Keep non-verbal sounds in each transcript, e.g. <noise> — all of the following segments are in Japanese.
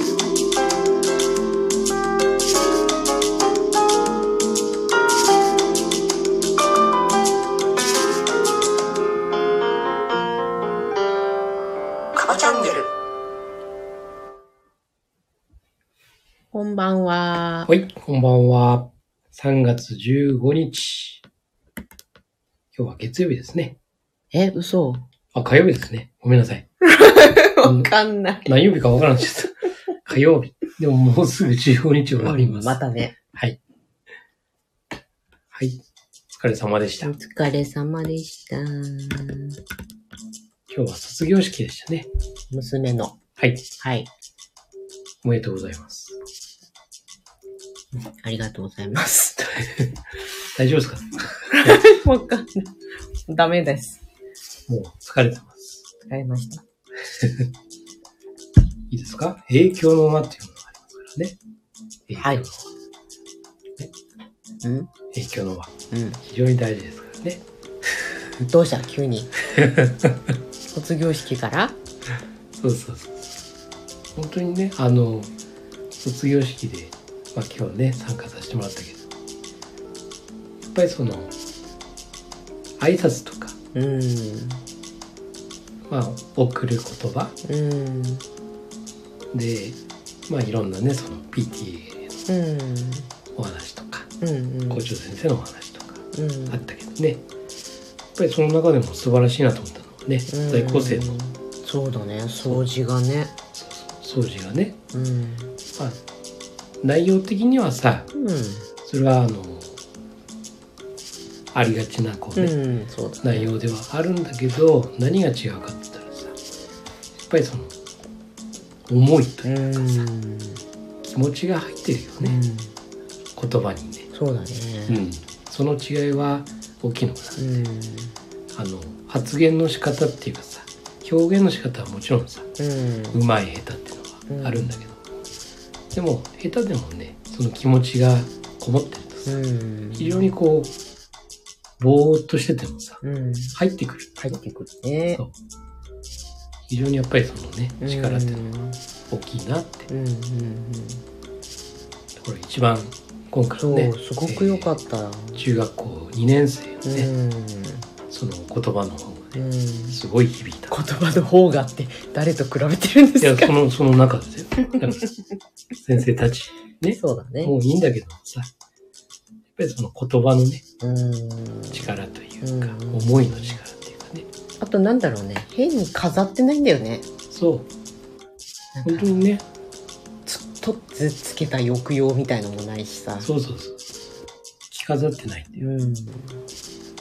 カバチャンネル。こんばんは。はい、こんばんは。3月15日。今日は月曜日ですね。え、嘘あ、火曜日ですね。ごめんなさい。<laughs> わかんない。何曜日かわからんでした。火曜日。でももうすぐ15日終わります。またね。はい。はい。お疲れ様でした。お今疲れ様でした。日は卒業式でしたね。娘の。はい。はい。おめでとうございます。ありがとうございます。<laughs> 大丈夫ですか？<laughs> わかんない。ダメです。もう疲れてます。疲れました。いいですか？影響の輪っていうのがありますからね。はい影響の輪。うん影響の輪。う非常に大事ですからね。ん。どうした急に？<laughs> 卒業式から？そうそうそう。本当にね、あの、卒業式で、まあ今日ね、参加させてもらったけど、やっぱりその、挨拶とか、うん。まあ、送る言葉うん。で、まあいろんなね、その PTA うん。のお話とか、うん。校長先生のお話とかうん。あったけどね、やっぱりその中でも素晴らしいなと思ったのはね、在校生のそうだね。掃除がね。掃除がね、うん。まあ、内容的にはさ、うん。それはあの、ありがちなこうね、うん。そうだね。内容ではあるんだけど何が違うかって言ったらさやっぱりその思いとういうかさ、ん。気持ちが入ってるよね、うん。言葉にね、そうだね。うん、その違いは大きいのかな、うん。あの発言の仕方っていうかさ表現の仕方はもちろんさうん。うまい下手っていうのはあるんだけど、でも下手でもねその気持ちがこもってるとさ、うん。非常にこうぼーっとしててもさうん。入ってくる入ってくるねそ。う非常にやっぱりそのね力っていうのはうん大きいなってうんうんうん。これ一番今回のねすごく良かった。えー中学校2年生のうね、ん。その言葉の方がねうん。すごい響いた言葉の方がって誰と比べてるんでいやすかそのその中ですよ <laughs> 先生たちねそうだね。もういいんだけどさやっぱりその言葉のねうん。力というか、うん思いの力あとなんだろうね。変に飾ってないんだよね。そう本当にねずっとつつけた抑揚みたいのもないしさ。そうそうそう着飾ってないっていううん。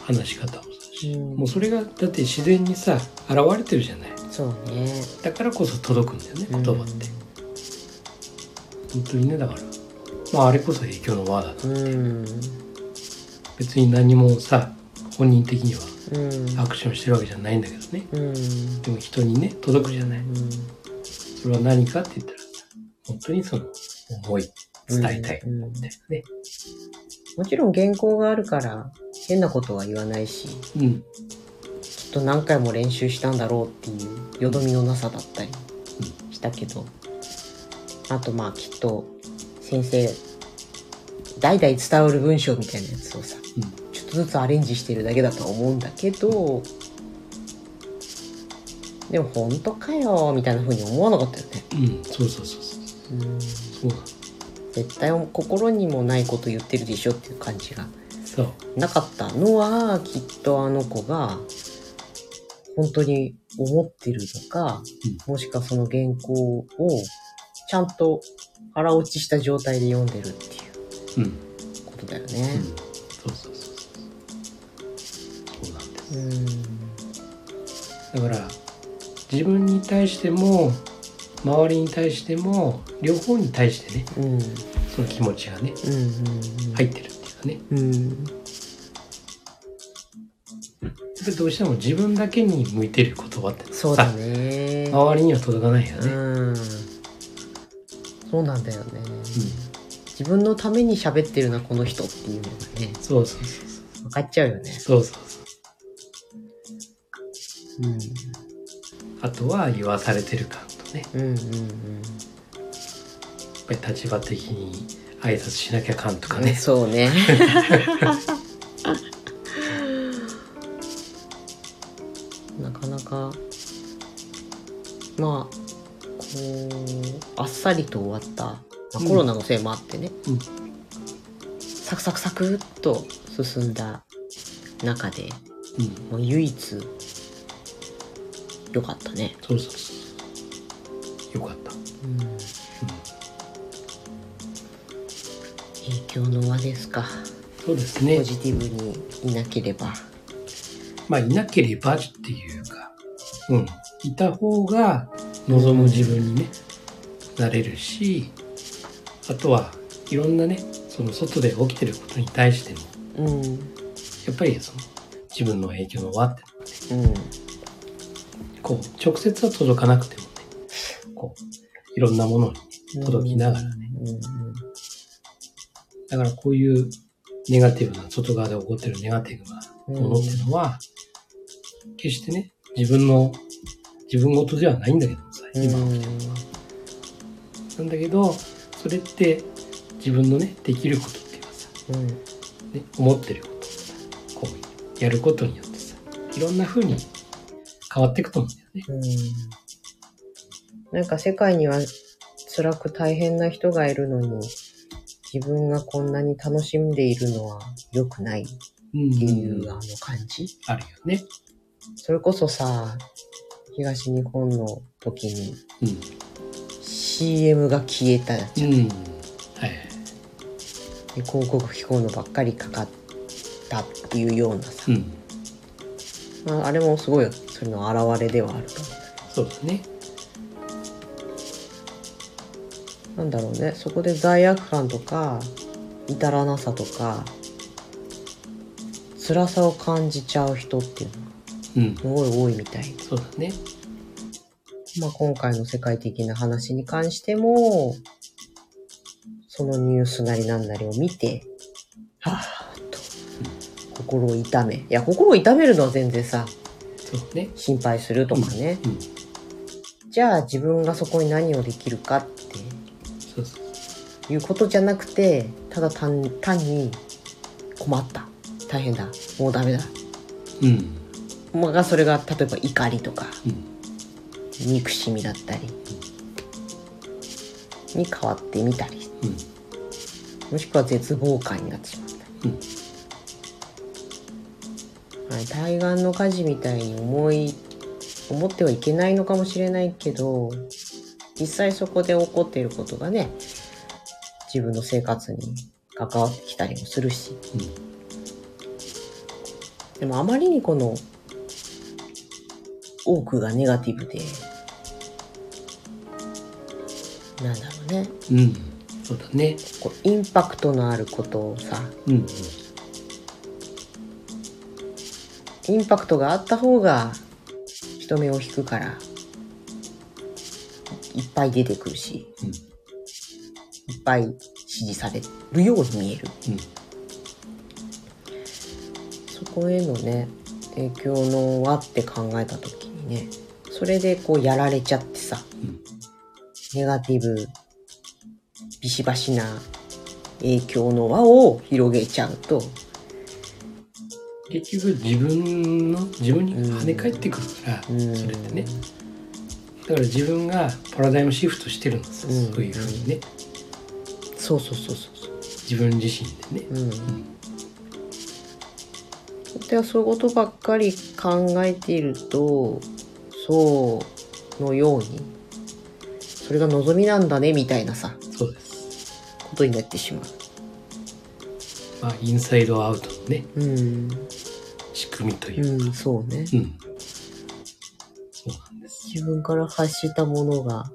話し方もそうし、うんもうそれがだって自然にさ現れてるじゃないそうね。だからこそ届くんだよね言葉って、本当にねだからまああれこそ影響の輪だとうん。別に何もさ本人的にはうん。アクションしてるわけじゃないんだけどね。うん。でも人にね届くじゃない。それは何かって言ったらさ本当にその思い伝えたい。みたいなね。もちろん原稿があるから変なことは言わないし、うん。きっと何回も練習したんだろうっていうよどみのなさだったりしたけど、あとまあきっと先生代々伝わる文章みたいなやつをさうんとずつアレンジしてるだけだとは思うんだけどでも本当かよみたいな風に思わなかったよね、うんそうそうそうそう。うん、そうなの絶対心にもないこと言ってるでしょっていう感じが。なかったのはきっとあの子が本当に思ってるのか、もしくはその原稿をちゃんと腹落ちした状態で読んでるっていううん。うんことだよね。そうそうそうそう。だから自分に対しても周りに対しても両方に対してねうん。その気持ちがねうん。入ってるっていうかね。うん。やっぱりどうしても自分だけに向いてる言葉ってそうだね。周りには届かないよね、うん。そうなん。だよね。うん。自分のために喋ってるな、この人っていうのがね、そうそうそうそう分かっちゃうよね。そうそうそう。あとは言わされてる感とね。うんうんうん。ぱり立場的に挨拶しなきゃかん。とかね、そうね。<laughs> なかなか、まあ、こう、あっさりと終わった、まあうん。コロナのせいもあってね、うん。サクサクサクっと進んだ中で、うん。もう唯一、良かったね。そうそうそうよかった、影響の輪ですか。そうですねポジティブにいなければ。まあいなければっていうかうんいた方が望む自分にねなれるしあとはいろんなねその外で起きてることに対してもうん。やっぱりその自分の影響の輪ってうん。こう直接は届かなくてもねこういろんなものに届きながらねうんだからこういうネガティブな外側で起こってるネガティブなうんものっていうのは、決してね自分の自分事ではないんだけどもさ今起きてるのは。なんだけどそれって自分のねできることっていうかさ、うん。ね、思ってることをさこうやることによってさいろんな風に変わっていくと思うんだよね。うん。なんか世界には辛く大変な人がいるのに、自分がこんなに楽しんでいるのは良くないってうんいうあの感じ？あるよね。それこそさ、東日本の時にうん。CM が消えたじゃん。うん。はい。で広告費こうのばっかりかかったっていうようなさう、ん。まあ、あれもすごいそれの表れではあると思そうだね。う。なんだろうね、そこで罪悪感とか、至らなさとか、辛さを感じちゃう人っていうのがうん。すごい多いみたい。そうだね。まあ今回の世界的な話に関しても、そのニュースなりなんなりを見て、はぁーっと、心を痛め。いや、心を痛めるのは全然さ、ね。心配するとかね。うん。じゃあ自分がそこに何をできるかって。いうことじゃなくて、ただ単単に困った。大変だ。もうダメだ。うん。まあ、それが例えば怒りとかうん。憎しみだったりに変わってみたりうん。もしくは絶望感になってしまったうん。はい、対岸の火事みたいに思い思ってはいけないのかもしれないけど実際そこで起こっていることがね自分の生活に関わってきたりもするしでもあまりにこの多くがネガティブでなんだろうねうん。うん。そうだね。こうインパクトのあることをさうん。うん。インパクトがあった方が人目を引くからいっぱい出てくるしうん。いっぱい支持されるように見えるうん。そこへのね影響の輪って考えた時にねそれでこうやられちゃってさうん。ネガティブビシバシな影響の輪を広げちゃうと結局自分の自分に跳ね返ってくるから、うん。それってね。だから自分がパラダイムシフトしてるんですよ、うん。そういうふうにね。そうそうそうそうそう。自分自身でね、うん。ではそういうことばっかり考えているとそうのようにそれが望みなんだねみたいなさそうです。ことになってしままあインサイドアウトのね。ううん仕組みといううかんそうね。うん、そうなんです。自分から発したものが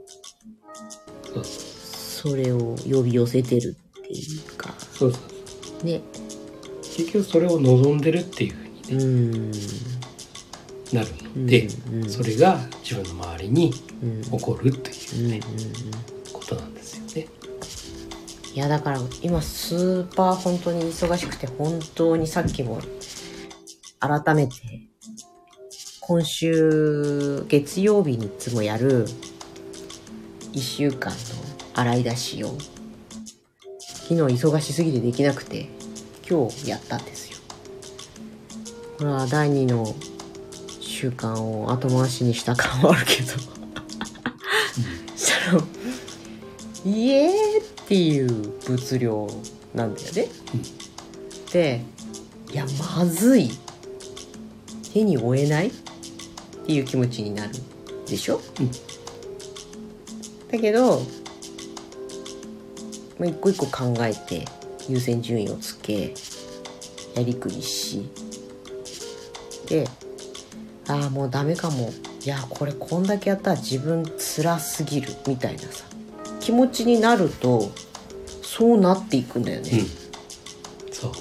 そうそうそれを呼び寄せてるっていうか。そうそうね。結局それを望んでるっていうふうに、ね。うんなるので、うんうん。それが自分の周りにうん。起こるとうんうんうんいうね、ことなんですよね。いやだから今スーパー本当に忙しくて本当にさっきも改めて今週月曜日にいつもやる1週間の洗い出しを昨日忙しすぎてできなくて今日やったんですよ。これは第2の習慣を後回しにした感はあるけど。したらイエーっていう物量なんだよね、でいやまずい手に負えない？っていう気持ちになるでしょ、うん。だけど、まあ、一個一個考えて優先順位をつけやりくりしでああもうダメかも。いやこれこんだけやったら自分辛すぎるみたいなさ気持ちになるとそうなっていくんだよね、うん。そう。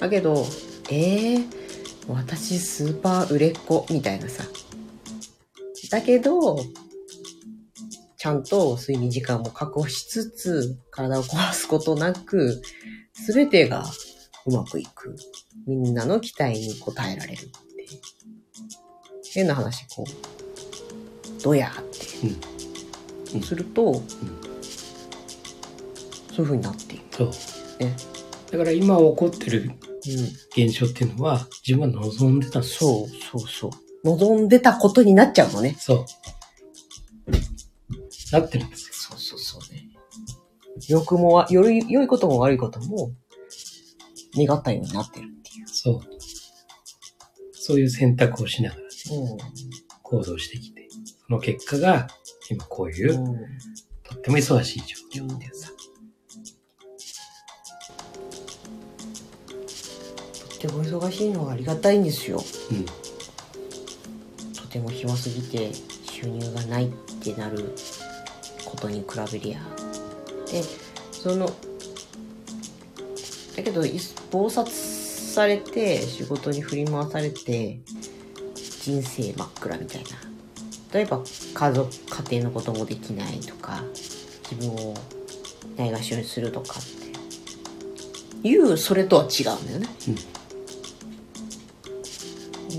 だけどえー、私スーパー売れっ子みたいなさ。だけどちゃんと睡眠時間も確保しつつ体を壊すことなく全てがうまくいく。みんなの期待に応えられるって変な話こうどやって。うん。すると、そういう風になっていく。そう。ね。だから今起こってるうん現象っていうのは自分は望んでたんですそうそうそう望んでたことになっちゃうのねそう。なってるんですよ。そうそうそうね。良くもわ、より、良いことも悪いことも、願ったようになってるっていう。そう。そういう選択をしながらねう行動してきて、その結果が今こういう、ん。とっても忙しい状況ってても忙しいのがありがたいんですよ。うん。とても暇すぎて収入がないってなることに比べりゃ。で、その、だけど、い忙殺されて、仕事に振り回されて、人生真っ暗みたいな。例えば、家族、家庭のこともできないとか、自分をないがしろにするとかっていう、それとは違うんだよね。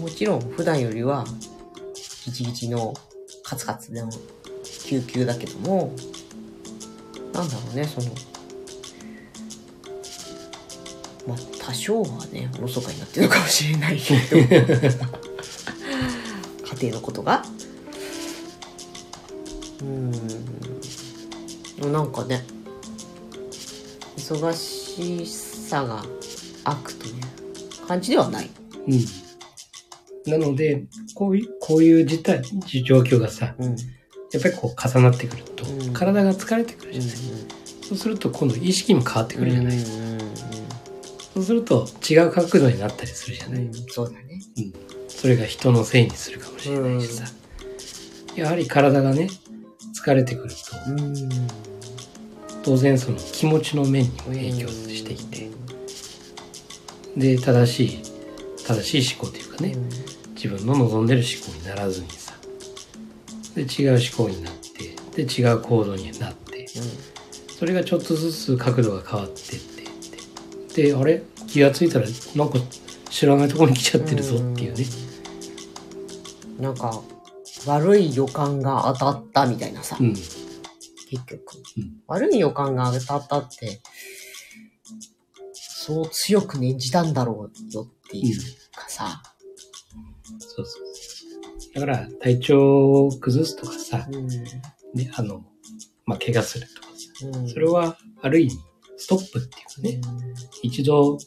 もちろん普段よりはギチギチのカツカツの救急だけどもなんだろうねそのまあ多少はねおろそかになってるかもしれないけど家庭のことが。うん。なんかね忙しさが悪という感じではない。うん。なので、こういう、こういう事態、状況がさ、うんやっぱりこう重なってくると、うん体が疲れてくるじゃない。そうすると今度意識も変わってくるじゃない。うんそうすると違う角度になったりするじゃない。うんうんそうだね。それが人のせいにするかもしれないしさ。やはり体がね、疲れてくると、うん。当然その気持ちの面にも影響してきて、で、正しい、正しい思考というかね、自分の望んでる思考にならずにさ、で、違う思考になって、で、違う行動になって、それがちょっとずつ角度が変わってって。って、で、あれ？気がついたら、なんか知らないところに来ちゃってるぞっていうね。うん。なんか、悪い予感が当たったみたいなさ、うん。結局、うん。悪い予感が当たったって、そう強く念じたんだろうよっていうかさ、そうそう。だから、体調を崩すとかさ、うん。ね、あの、まあ、怪我するとかさ、うんそれは、ある意味、ストップっていうかね、一度、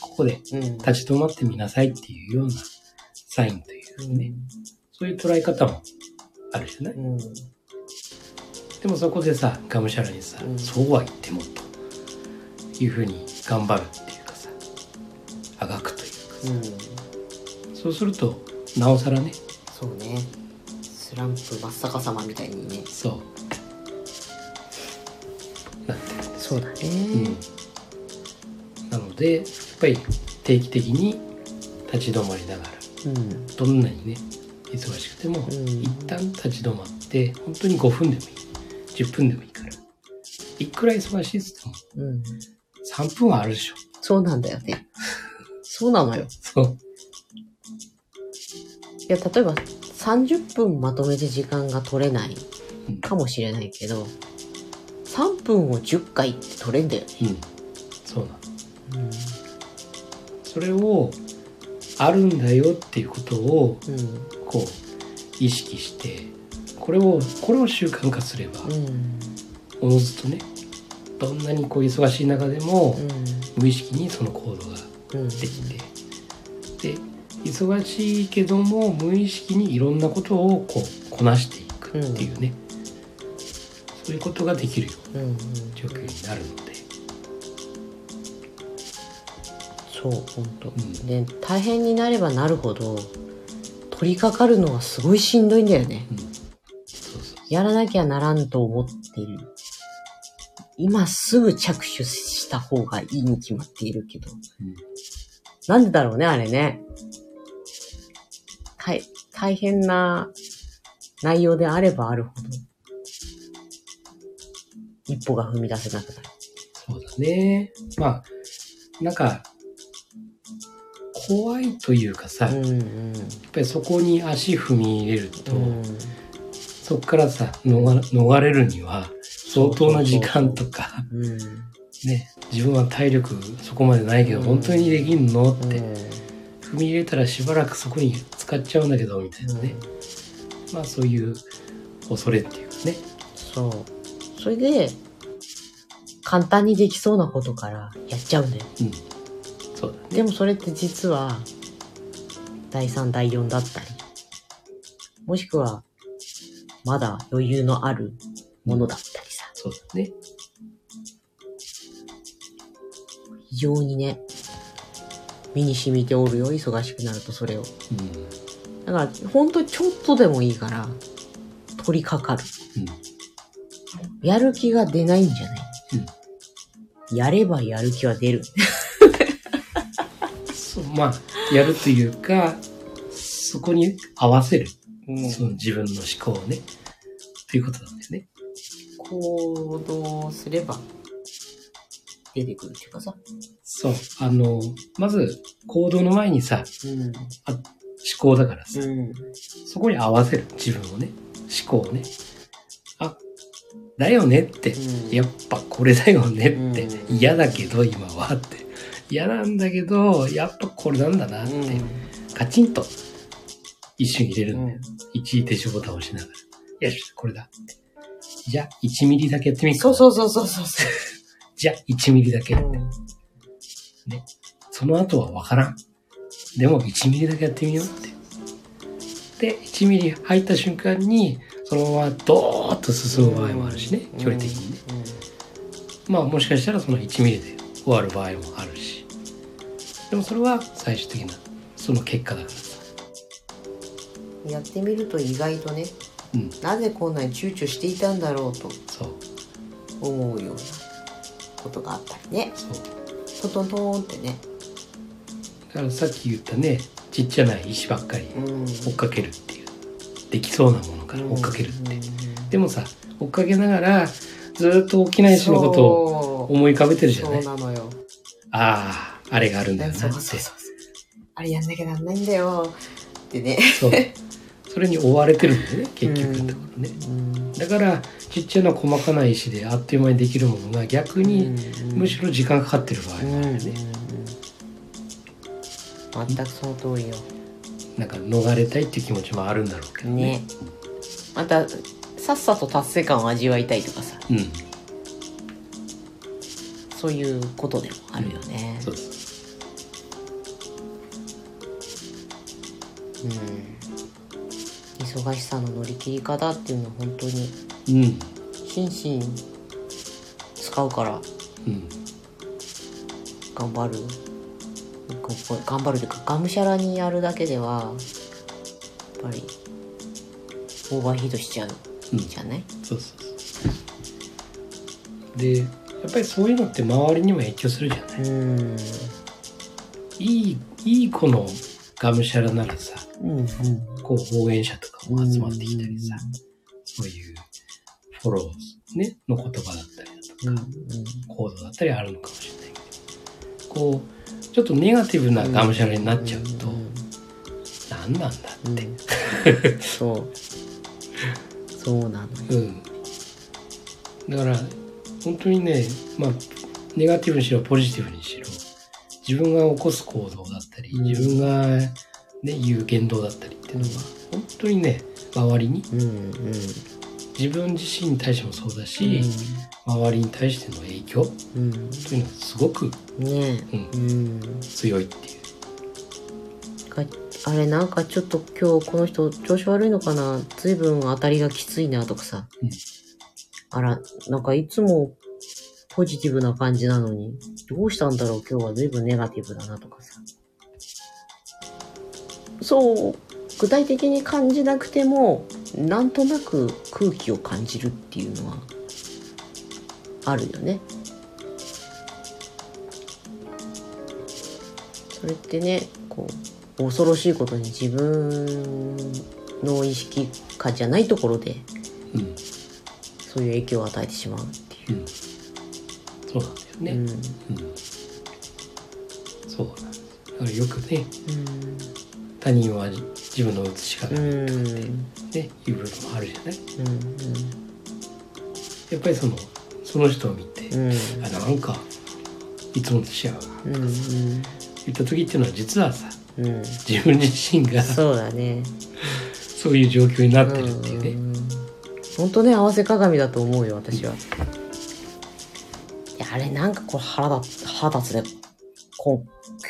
ここでうん。立ち止まってみなさいっていうようなサインというね、そういう捉え方もあるじゃない？うん。でもそこでさ、がむしゃらにさ、うんそうは言ってもというふうに頑張るっていうかさ、あがくというかさ、うん。そうすると、なおさらね、そうね。スランプ真っ逆さまみたいにね。そう、なってるんですそうだね。うん、なのでやっぱり定期的に立ち止まりながらうん。どんなにね忙しくても、うん一旦立ち止まって本当に5分でもいい10分でもいいからいくら忙しいっつってもうん。3分はあるでしょそうなんだよね。そうなのよ。<laughs> そういや、例えば30分まとめて時間が取れないかもしれないけど、3分を10回って取れんだよね。うんそうなのそれをあるんだよっていうことをうん。こう意識してこれをこれを習慣化すればうん。おのずとねどんなにこう忙しい中でもう無意識にその行動がん。うん。できてで忙しいけども無意識にいろんなことをこうこなしていくっていうね、そういうことができるよううん。うん。な状況になるので、そう、本当、んで、大変になればなるほど、取り掛かるのはすごいしんどいんだよね。うん、そうそうやらなきゃならんと思ってる。今すぐ着手した方がいいに決まっているけど。うんなんでだろうね、あれね。大、大変な内容であればあるほど、一歩が踏み出せなくなる。そうだねまあなんか怖いというかさ、やっうんうん。ぱりそこに足踏み入れると、うんそこからさ逃逃れるには相当な時間とかうん。ね自分は体力そこまでないけど、うん本当にできんのって、うん踏み入れたらしばらくそこに使っちゃうんだけどみたいなね、まあそういう恐れっていうかね。そう。それで、簡単にできそうなことからやっちゃうんだよ。うん。そうだね。でもそれって実は、第3、第4だったり、もしくは、まだ余裕のあるものだったりさ、そうだね。非常にね、身に染みておるよ、忙しくなるとそれを。うん。だから、ほんとちょっとでもいいから、取り掛かる。やる気が出ないんじゃない、やればやる気は出る。そうまあやるというかそこに合わせる、うん。その自分の思考をね。ということなんだよね。行動すれば出てくるっていうかさ。そう。あのまず行動の前にさうん。思考だからさ、うん。そこに合わせる。自分をね。思考をね。あだよねって、うん。やっぱこれだよねって、うん。嫌だけど今はって。嫌なんだけどやっぱこれなんだなって、カチンと。一瞬入れるんだよ、一時停止ボタンを押しながら。よしこれだ。ってじゃあ1ミリだけやってみるか。そうそうそうそうそう。そじゃあ1ミリだけ、う。その後はわからん。でも1ミリだけやってみようって。で1ミリ入った瞬間にそのままドーッと進む場合もあるしね、距離的にね、まあもしかしたらその1ミリで終わる場合もあるし。でもそれは最終的なその結果だからやってみると意外とね、うん。なぜこんなに躊躇していたんだろうとそう。思うようなことがあったりね。そうトントントンってね。だからさっき言ったねちっちゃな石ばっかりうん。追っかけるっていうできそうなものから追っかけるって、でもさ追っかけながらずーっと大きな石のことをを思い浮かべてるじゃそない？うなのよ。あああれがあるんだよなってそうそうそう。あれやんなきゃなんないんだよ。ってね。そう <laughs> それに追われてるんだよね結局のところね、うん。だからちっちゃな細かな石であっという間にできるものが逆にむしろ時間かかってる場合もあるよね、全くその通りよ。なんか逃れたいっていう気持ちもあるんだろうけどねね。また、さっさと達成感を味わいたいとかさ、うんそういうことでもあるよね。そうそううん。忙しさの乗り切り方っていうのは本当にうん。心身使うからうん。頑張る。頑張るというか、がむしゃらにやるだけでは、やっぱり、オーバーヒートしちゃううん。じゃない、そうそうそう。でやっぱりそういうのって周りにも影響するじゃない？うん。いいいい子のがむしゃらならさうんうん。こう応援者とかも集まってきたりさそういうフォロー、ね、の言葉だったりだとか、行動だったりあるのかもしれないけどこうちょっとネガティブながむしゃらになっちゃうと、何なんだって、そう。そうなのよ。うん。だから本当にね、まあ、ネガティブにしろ、ポジティブにしろ、自分が起こす行動だったり、うん。自分が、ね、言う言動だったりっていうのは、本当にね、周りに、うんうん自分自身に対してもそうだし、周りに対しての影響。うん。というのがすごく、うん。ね。うん、うん強いっていう。かあれなんかちょっと今日この人調子悪いのかな。随分当たりがきついなとかさ、うん。あらなんかいつもポジティブな感じなのに。どうしたんだろう今日は随分ネガティブだなとかさ。そう具体的に感じなくてもなんとなく空気を感じるっていうのはあるよねそれってねこう恐ろしいことに自分の意識下じゃないところでうん、そういう影響を与えてしまうっていうん。そうなんだよう。ね。うんうん。そうなんよくね、他人は自分の映しうん鏡うん。ね、いう部分もあるじゃない？うんやっぱりその、その人を見て、うん。あ、なんか、いつもと違うな、うんうん。言った時っていうのは実はさ、うん。うん自分自身がそうだね。そういう状況になってるっていうね。本当ね合わせ鏡だと思うよ私は。いやあれなんかこう腹立つね。こ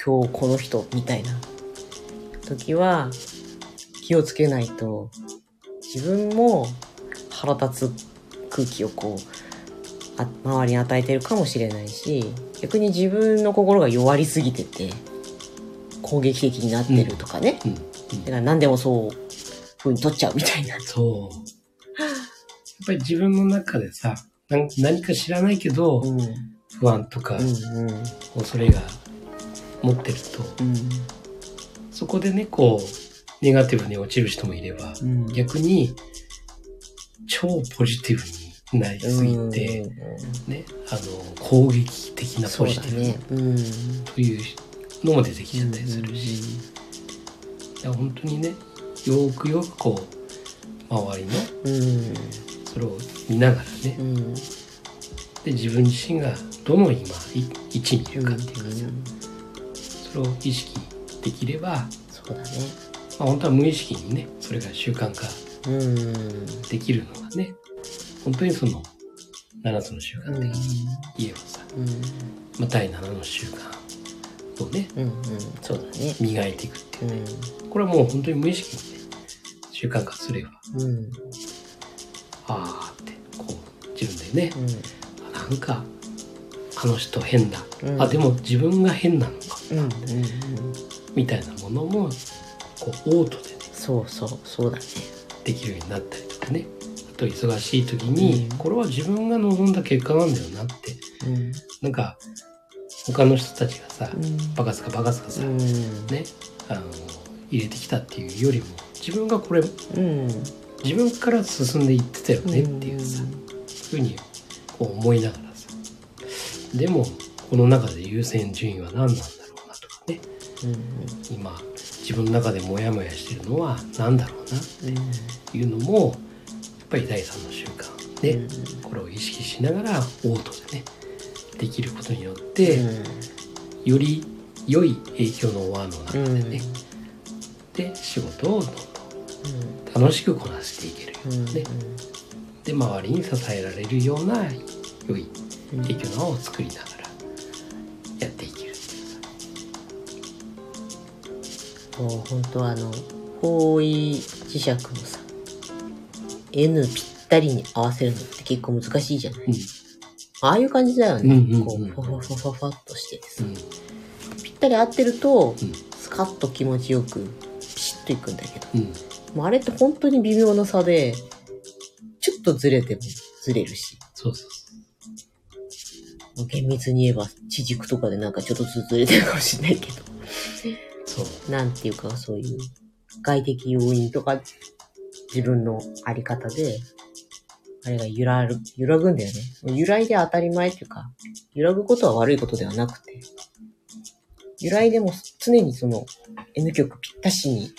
今日この人みたいな時は気をつけないと自分も腹立つ空気をこうあ周りに与えてるかもしれないし逆に自分の心が弱りすぎてて攻撃的になってるとかね、うん。うんだから何でもそう風に取っちゃうみたいな。そう。やっぱり自分の中でさ、何か知らないけど、うん。不安とかうんうん。恐れが持ってると、うんそこでね、こう、ネガティブに落ちる人もいれば、うん逆に、超ポジティブになりすぎて、ね、あの、攻撃的なポジティブね。うん。というのも出てきちゃったりするし、いや本当にね、よーくよくこう、周りの、うん。それを見ながらねう、ん。で、自分自身がどの今、い位置にいるかっていうかさ、それを意識できれば、そうだね。まあ、本当は無意識にね、それが習慣化うん。できるのがね、本当にその7つの習慣的に言えばさ、うん。まあ、第7の習慣をね、うん。うん。そうだね。磨いていくっていううね。ん。これはもう本当に無意識にね、習慣化すれば、うん。あーって、こう、自分でね、うん。あなんか、あの人変だ。うんあ、でも自分が変なのか、うん。うん。みたいなものも、こう、オートでね、そうそう。そうだね。できるようになったりとかね。あと忙しい時に、うんこれは自分が望んだ結果なんだよなって。うん。なんか、他の人たちがさ、うん。バカすかバカすかさ、うん。ね、あの、入れてきたっていうよりも、自分がこれ、うん。自分から進んでいってたよねっていうさ、ふうにこう思いながらさ、でも、この中で優先順位は何なんだ。今、自分の中でモヤモヤしてるのは何だろうなうん。っていうのも、やっぱり第三の習慣で、うんこれを意識しながらオートでね、できることによって、より良い影響の輪の中うん。でね、で、仕事をどんどん楽しくこなしていけるよううん。にね、で、周りに支えられるような良いうん。影響の輪を作りながらやっていけもう本当あの方位磁石のさ N ぴったりに合わせるのって結構難しいじゃない、うん。ああいう感じだよね、うんうんうんこうファファファファっとしててさ、うん。ぴったり合ってると、うん。スカッと気持ちよくピシッといくんだけど。うん。もうあれって本当に微妙な差でちょっとずれてもずれるし。そうそう厳密に言えば地軸とかでなんかちょっとずつずれてるかもしれないけど。うそうなんていうか、そういう外的要因とか、自分のあり方で、あれが揺らる、揺らぐんだよね。揺らいで当たり前っていうか、揺らぐことは悪いことではなくて、揺らいでも常にその N 極ぴったしに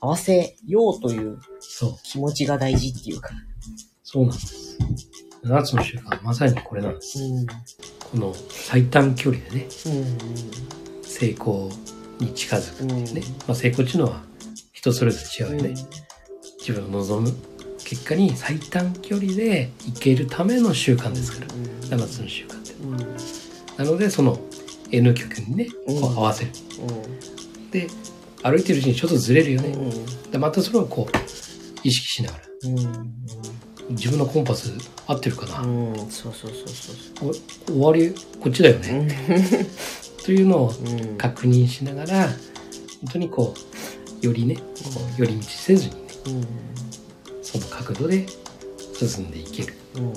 合わせようという気持ちが大事っていうか、そうなんです7つの習慣はまさにこれなんです。うん。この最短距離でね、うん。成功に近づくっていうね。うんまあ成功っていうのは人それぞれ違うよね。自分の望む結果に最短距離で行けるための習慣ですから。7つの習慣って。なので、その N 極にね、こう合わせる。で、歩いてるうちにちょっとずれるよね。でまたそれをこう、意識しながら。うん。自分のコンパス合ってるかな。そうそうそうそうお終わりこっちだよ。ね、というのをうん。確認しながら本当にこうよりねこう寄り道せずにねうん。その角度で進んでいけるうん。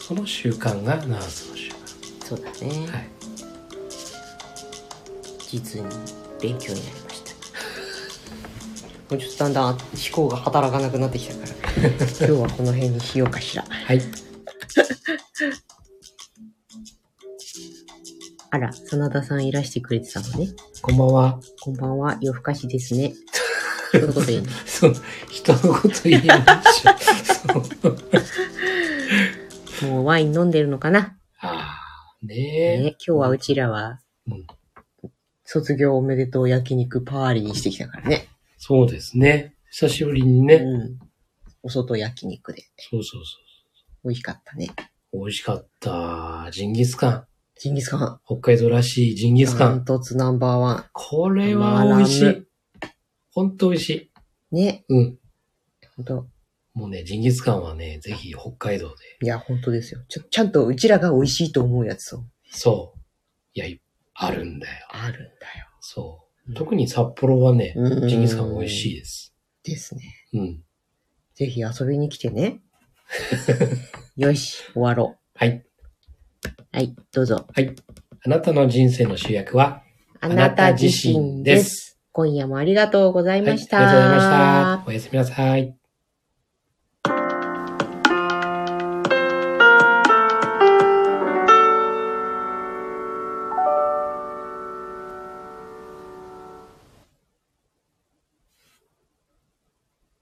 その習慣が7つの習そうだね。慣はい実に勉強になりました。<laughs> もうちょっとだんだん思考が働かなくなってきたから、<laughs> 今日はこの辺にしようかしら。はいあら、真田さんいらしてくれてたのね。こんばんはこんばんは、夜更かしですね。<laughs> そういうこと言うの？そう人のこと言いでしょそうもうワイン飲んでるのかな、ああねえね、今日はうちらはうん、卒業おめでとう焼肉パーリーにしてきたからね。そうですね久しぶりにね、うん。お外焼肉で。そうそうそ美味しかったね。う美味しかったジンギスカンジンギスカン。北海道らしいジンギスカンダントツナンバーワこれは美味しい。ほんと美味しい。ン。ね。うん。ほんと。もうね、ジンギスカンはね、ぜひ北海道で。いや、本当ですよ。ちょ、ちゃんとうちらが美味しいと思うやつを。そう。いや、いあるんだよ。あるんだよ。そう。特に札幌はね、うんジンギスカン美味しいです。ですね。うん。ぜひ遊びに来てね。<laughs> よし、終わろはい。う。はい、どうぞ。あなたの人生の主役は、あなた自身です。今夜もありがとうございはい、あました。りがとうございました。おやすみなさい。